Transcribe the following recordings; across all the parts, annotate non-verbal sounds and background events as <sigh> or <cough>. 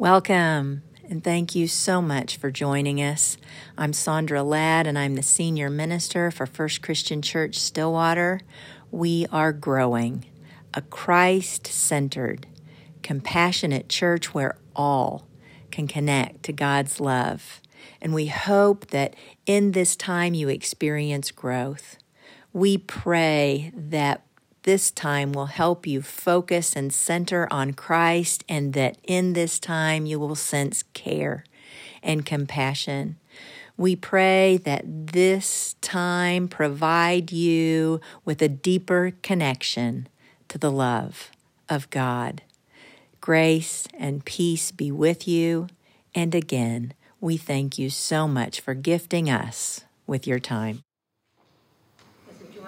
Welcome, and thank you so much for joining us. I'm Sandra Ladd, and I'm the senior minister for First Christian Church Stillwater. We are growing a Christ centered, compassionate church where all can connect to God's love. And we hope that in this time you experience growth. We pray that this time will help you focus and center on Christ, and that in this time you will sense care and compassion. We pray that this time provide you with a deeper connection to the love of God. Grace and peace be with you. And again, we thank you so much for gifting us with your time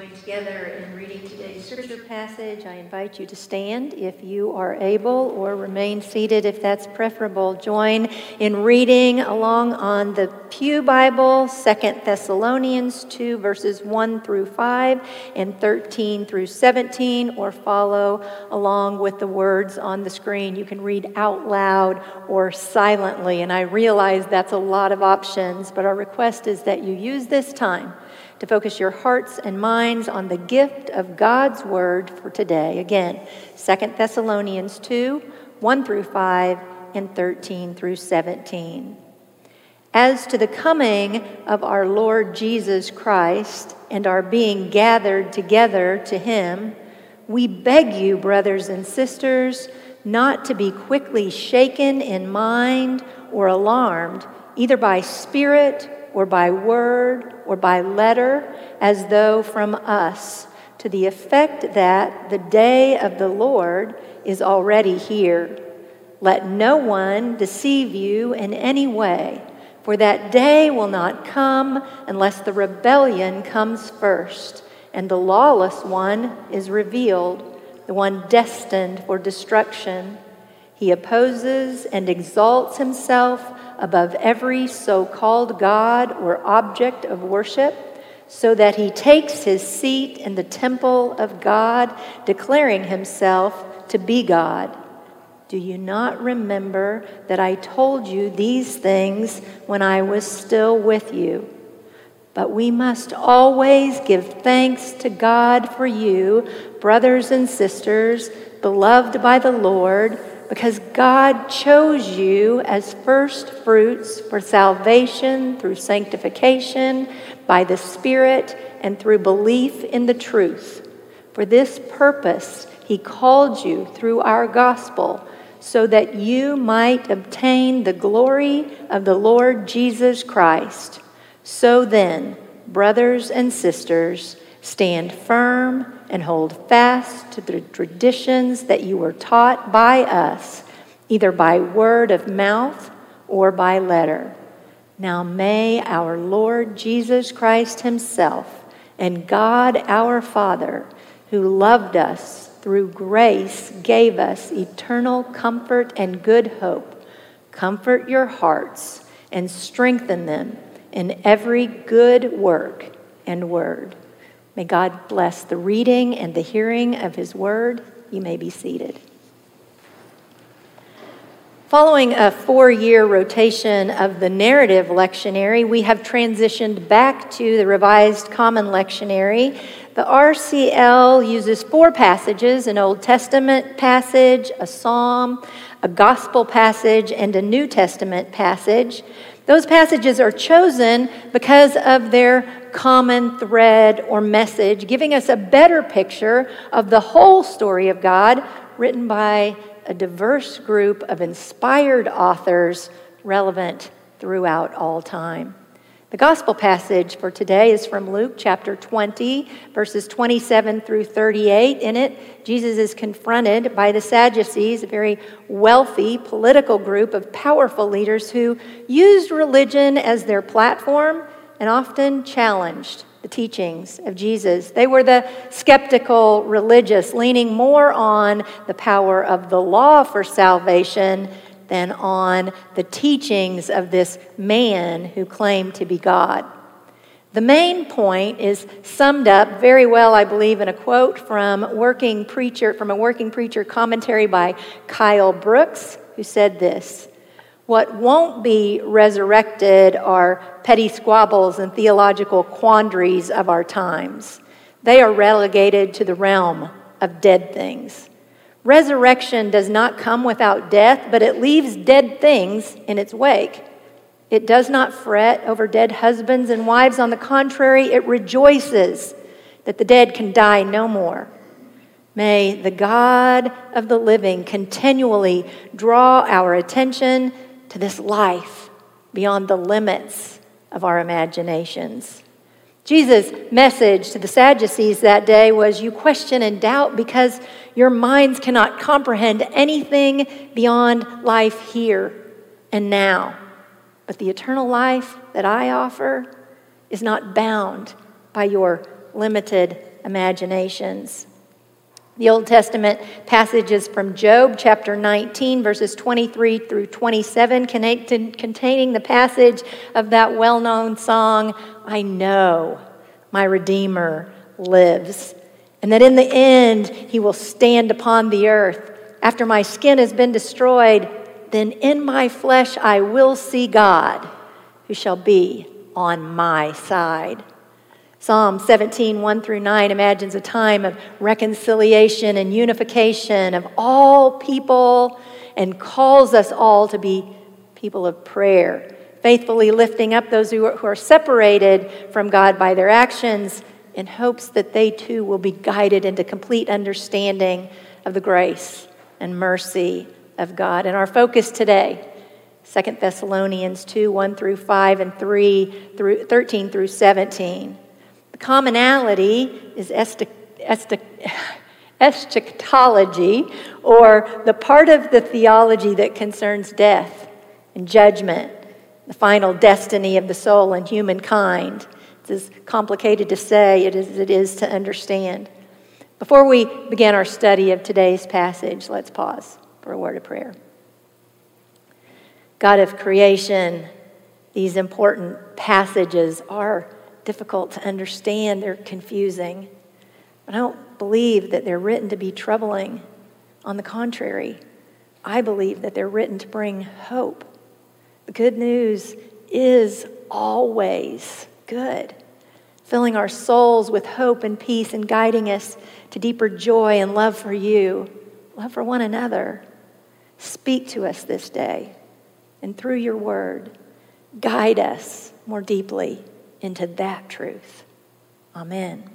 join together in reading today's scripture passage, I invite you to stand if you are able or remain seated if that's preferable. Join in reading along on the Pew Bible, Second Thessalonians 2, verses 1 through 5 and 13 through 17, or follow along with the words on the screen. You can read out loud or silently, and I realize that's a lot of options, but our request is that you use this time to focus your hearts and minds on the gift of God's word for today. Again, 2 Thessalonians 2 1 through 5 and 13 through 17. As to the coming of our Lord Jesus Christ and our being gathered together to him, we beg you, brothers and sisters, not to be quickly shaken in mind or alarmed, either by spirit or by word or by letter, as though from us, to the effect that the day of the Lord is already here. Let no one deceive you in any way, for that day will not come unless the rebellion comes first, and the lawless one is revealed, the one destined for destruction. He opposes and exalts himself above every so called God or object of worship, so that he takes his seat in the temple of God, declaring himself to be God. Do you not remember that I told you these things when I was still with you? But we must always give thanks to God for you, brothers and sisters, beloved by the Lord because God chose you as first fruits for salvation through sanctification by the Spirit and through belief in the truth. For this purpose, He called you through our gospel so that you might obtain the glory of the Lord Jesus Christ. So then, brothers and sisters, stand firm and hold fast to the traditions that you were taught by us, either by word of mouth or by letter. Now may our Lord Jesus Christ Himself and God our Father, who loved us through grace, gave us eternal comfort and good hope, comfort your hearts and strengthen them in every good work and word. May God bless the reading and the hearing of His word. You may be seated. Following a four year rotation of the narrative lectionary, we have transitioned back to the Revised Common Lectionary. The RCL uses four passages an Old Testament passage, a psalm, a gospel passage, and a New Testament passage. Those passages are chosen because of their common thread or message, giving us a better picture of the whole story of God, written by a diverse group of inspired authors relevant throughout all time. The gospel passage for today is from Luke chapter 20, verses 27 through 38. In it, Jesus is confronted by the Sadducees, a very wealthy political group of powerful leaders who used religion as their platform and often challenged the teachings of Jesus. They were the skeptical religious, leaning more on the power of the law for salvation than on the teachings of this man who claimed to be God. The main point is summed up very well, I believe, in a quote from working preacher from a working preacher commentary by Kyle Brooks, who said this: What won't be resurrected are petty squabbles and theological quandaries of our times. They are relegated to the realm of dead things. Resurrection does not come without death, but it leaves dead things in its wake. It does not fret over dead husbands and wives. On the contrary, it rejoices that the dead can die no more. May the God of the living continually draw our attention to this life beyond the limits of our imaginations. Jesus' message to the Sadducees that day was You question and doubt because your minds cannot comprehend anything beyond life here and now. But the eternal life that I offer is not bound by your limited imaginations. The Old Testament passages from Job chapter 19, verses 23 through 27, containing the passage of that well known song, I know my Redeemer lives, and that in the end he will stand upon the earth. After my skin has been destroyed, then in my flesh I will see God, who shall be on my side. Psalm 17, 1 through 9 imagines a time of reconciliation and unification of all people and calls us all to be people of prayer, faithfully lifting up those who are, who are separated from God by their actions in hopes that they too will be guided into complete understanding of the grace and mercy of God. And our focus today, 2 Thessalonians 2, 1 through 5 and 3 through 13 through 17 commonality is <sighs> eschatology, or the part of the theology that concerns death and judgment, the final destiny of the soul and humankind. It's as complicated to say as it is to understand. Before we begin our study of today's passage, let's pause for a word of prayer. God of creation, these important passages are difficult to understand, they're confusing. But I don't believe that they're written to be troubling. On the contrary, I believe that they're written to bring hope. The good news is always good, filling our souls with hope and peace and guiding us to deeper joy and love for you, love for one another. Speak to us this day, and through your word, guide us more deeply into that truth. Amen.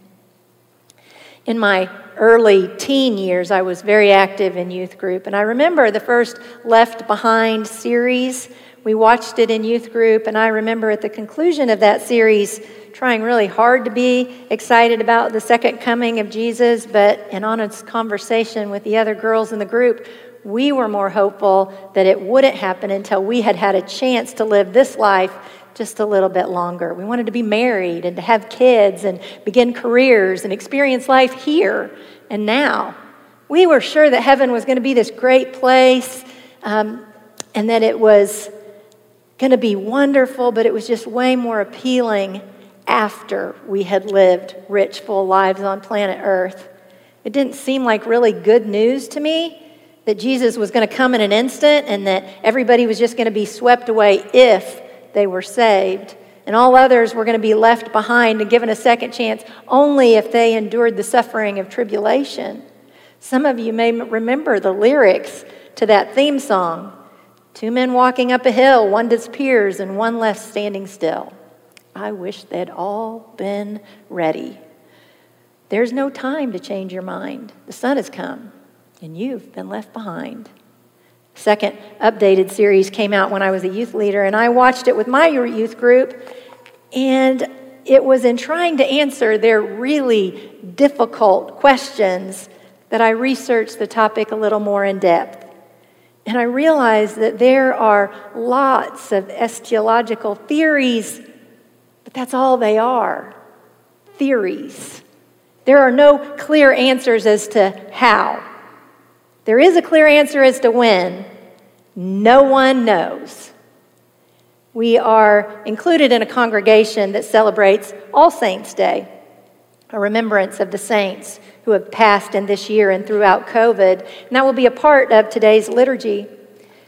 In my early teen years, I was very active in youth group, and I remember the first Left Behind series. We watched it in youth group, and I remember at the conclusion of that series trying really hard to be excited about the second coming of Jesus, but in honest conversation with the other girls in the group, we were more hopeful that it wouldn't happen until we had had a chance to live this life just a little bit longer. We wanted to be married and to have kids and begin careers and experience life here and now. We were sure that heaven was going to be this great place um, and that it was going to be wonderful, but it was just way more appealing after we had lived rich, full lives on planet Earth. It didn't seem like really good news to me that Jesus was going to come in an instant and that everybody was just going to be swept away if they were saved. And all others were going to be left behind and given a second chance only if they endured the suffering of tribulation. Some of you may remember the lyrics to that theme song Two men walking up a hill, one disappears and one left standing still. I wish they'd all been ready. There's no time to change your mind. The sun has come, and you've been left behind second updated series came out when I was a youth leader, and I watched it with my youth group. And it was in trying to answer their really difficult questions that I researched the topic a little more in depth. And I realized that there are lots of eschatological theories, but that's all they are theories. There are no clear answers as to how. There is a clear answer as to when. No one knows. We are included in a congregation that celebrates All Saints' Day, a remembrance of the saints who have passed in this year and throughout COVID. And that will be a part of today's liturgy.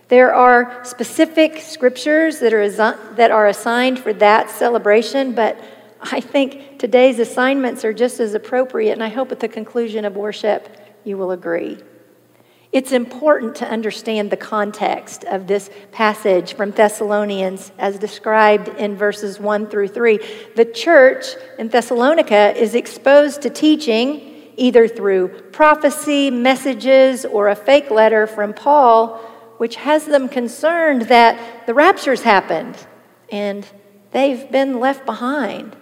There are specific scriptures that are, that are assigned for that celebration, but I think today's assignments are just as appropriate, and I hope at the conclusion of worship you will agree. It's important to understand the context of this passage from Thessalonians as described in verses 1 through 3. The church in Thessalonica is exposed to teaching either through prophecy, messages, or a fake letter from Paul, which has them concerned that the rapture's happened and they've been left behind.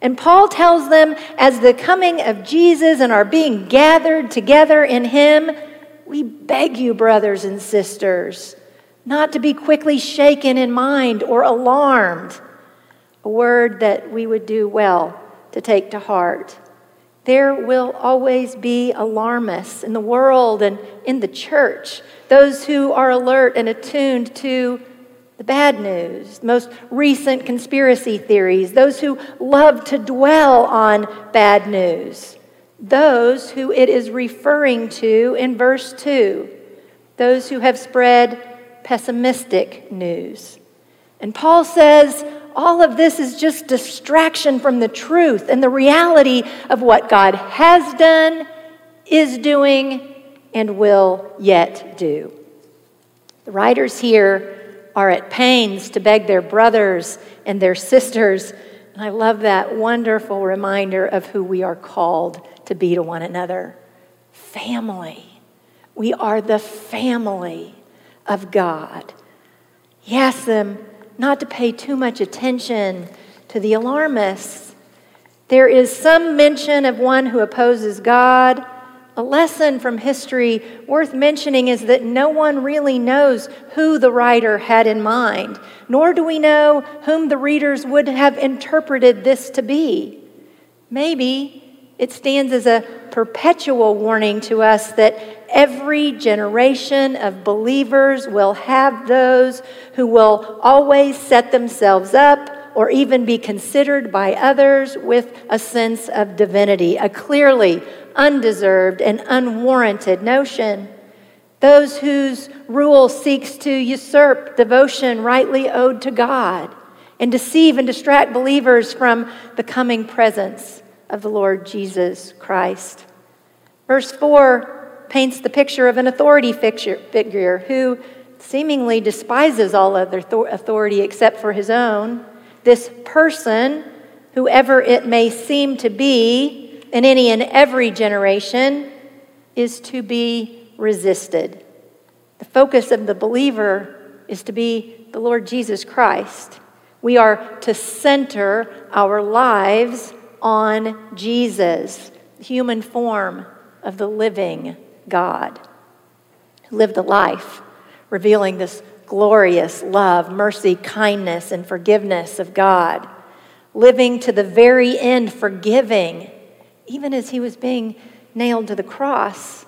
And Paul tells them, as the coming of Jesus and are being gathered together in him, we beg you, brothers and sisters, not to be quickly shaken in mind or alarmed, a word that we would do well to take to heart. There will always be alarmists in the world and in the church, those who are alert and attuned to the bad news, most recent conspiracy theories, those who love to dwell on bad news those who it is referring to in verse 2, those who have spread pessimistic news. And Paul says all of this is just distraction from the truth and the reality of what God has done, is doing, and will yet do. The writers here are at pains to beg their brothers and their sisters. And I love that wonderful reminder of who we are called to be to one another. Family. We are the family of God. He them not to pay too much attention to the alarmists. There is some mention of one who opposes God. A lesson from history worth mentioning is that no one really knows who the writer had in mind, nor do we know whom the readers would have interpreted this to be. Maybe it stands as a perpetual warning to us that every generation of believers will have those who will always set themselves up or even be considered by others with a sense of divinity, a clearly undeserved and unwarranted notion. Those whose rule seeks to usurp devotion rightly owed to God and deceive and distract believers from the coming presence of the Lord Jesus Christ. Verse 4 paints the picture of an authority figure who seemingly despises all other authority except for his own. This person, whoever it may seem to be in any and every generation, is to be resisted. The focus of the believer is to be the Lord Jesus Christ. We are to center our lives on Jesus, human form of the living God, who lived a life revealing this glorious love, mercy, kindness, and forgiveness of God, living to the very end, forgiving, even as he was being nailed to the cross.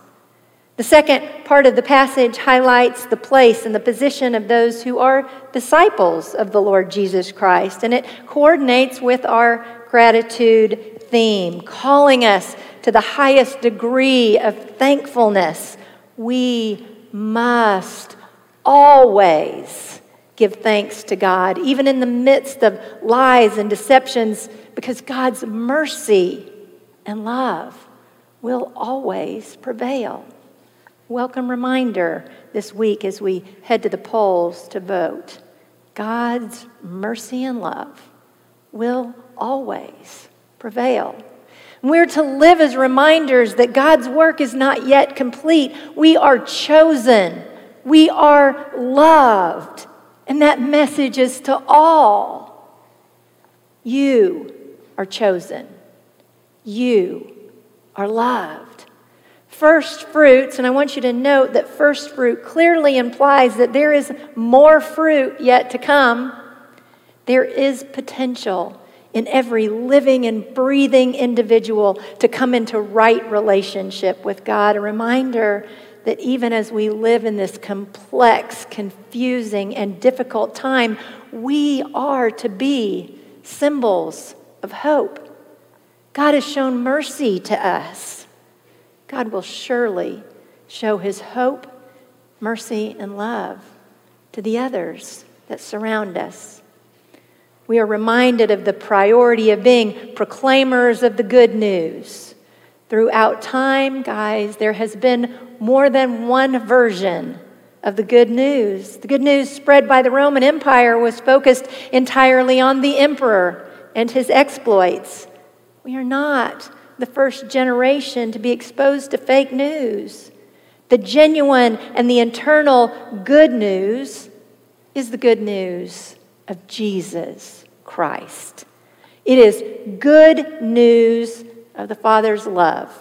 The second part of the passage highlights the place and the position of those who are disciples of the Lord Jesus Christ, and it coordinates with our gratitude theme, calling us to the highest degree of thankfulness. We must always give thanks to God, even in the midst of lies and deceptions, because God's mercy and love will always prevail. Welcome reminder this week as we head to the polls to vote. God's mercy and love will always prevail. We're to live as reminders that God's work is not yet complete. We are chosen, we are loved. And that message is to all. You are chosen, you are loved. First fruits, and I want you to note that first fruit clearly implies that there is more fruit yet to come. There is potential in every living and breathing individual to come into right relationship with God. A reminder that even as we live in this complex, confusing, and difficult time, we are to be symbols of hope. God has shown mercy to us. God will surely show his hope, mercy, and love to the others that surround us. We are reminded of the priority of being proclaimers of the good news. Throughout time, guys, there has been more than one version of the good news. The good news spread by the Roman Empire was focused entirely on the emperor and his exploits. We are not the first generation to be exposed to fake news. The genuine and the internal good news is the good news of Jesus Christ. It is good news of the Father's love,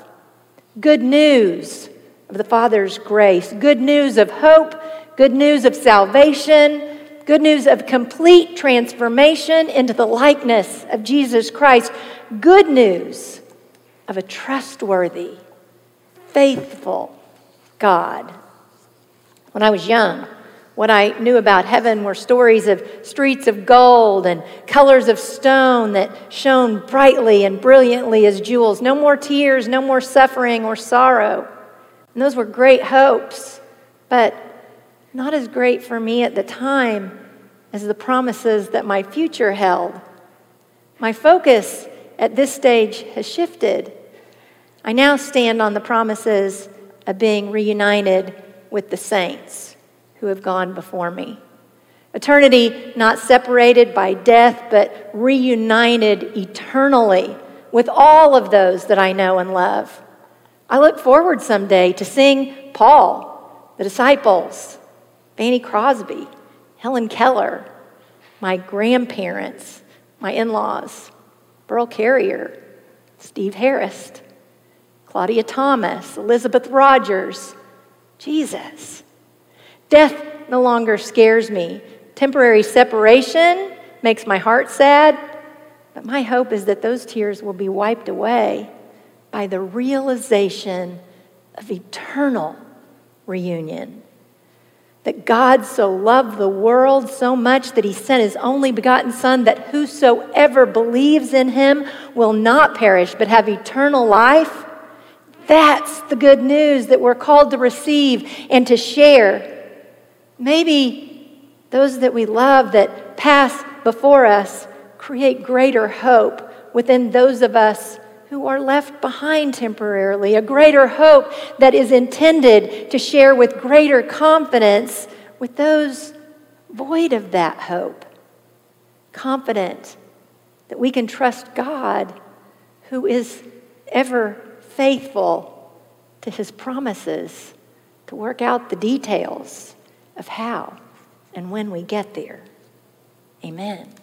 good news of the Father's grace, good news of hope, good news of salvation, good news of complete transformation into the likeness of Jesus Christ, good news of a trustworthy, faithful God. When I was young, what I knew about heaven were stories of streets of gold and colors of stone that shone brightly and brilliantly as jewels. No more tears, no more suffering or sorrow. And those were great hopes, but not as great for me at the time as the promises that my future held. My focus at this stage has shifted. I now stand on the promises of being reunited with the saints who have gone before me. Eternity not separated by death, but reunited eternally with all of those that I know and love. I look forward someday to seeing Paul, the disciples, Fanny Crosby, Helen Keller, my grandparents, my in laws, Burl Carrier, Steve Harris, Claudia Thomas, Elizabeth Rogers, Jesus. Death no longer scares me. Temporary separation makes my heart sad, but my hope is that those tears will be wiped away by the realization of eternal reunion. That God so loved the world so much that he sent his only begotten Son, that whosoever believes in him will not perish but have eternal life. That's the good news that we're called to receive and to share. Maybe those that we love that pass before us create greater hope within those of us who are left behind temporarily, a greater hope that is intended to share with greater confidence with those void of that hope. Confident that we can trust God who is ever faithful to his promises to work out the details of how and when we get there. Amen.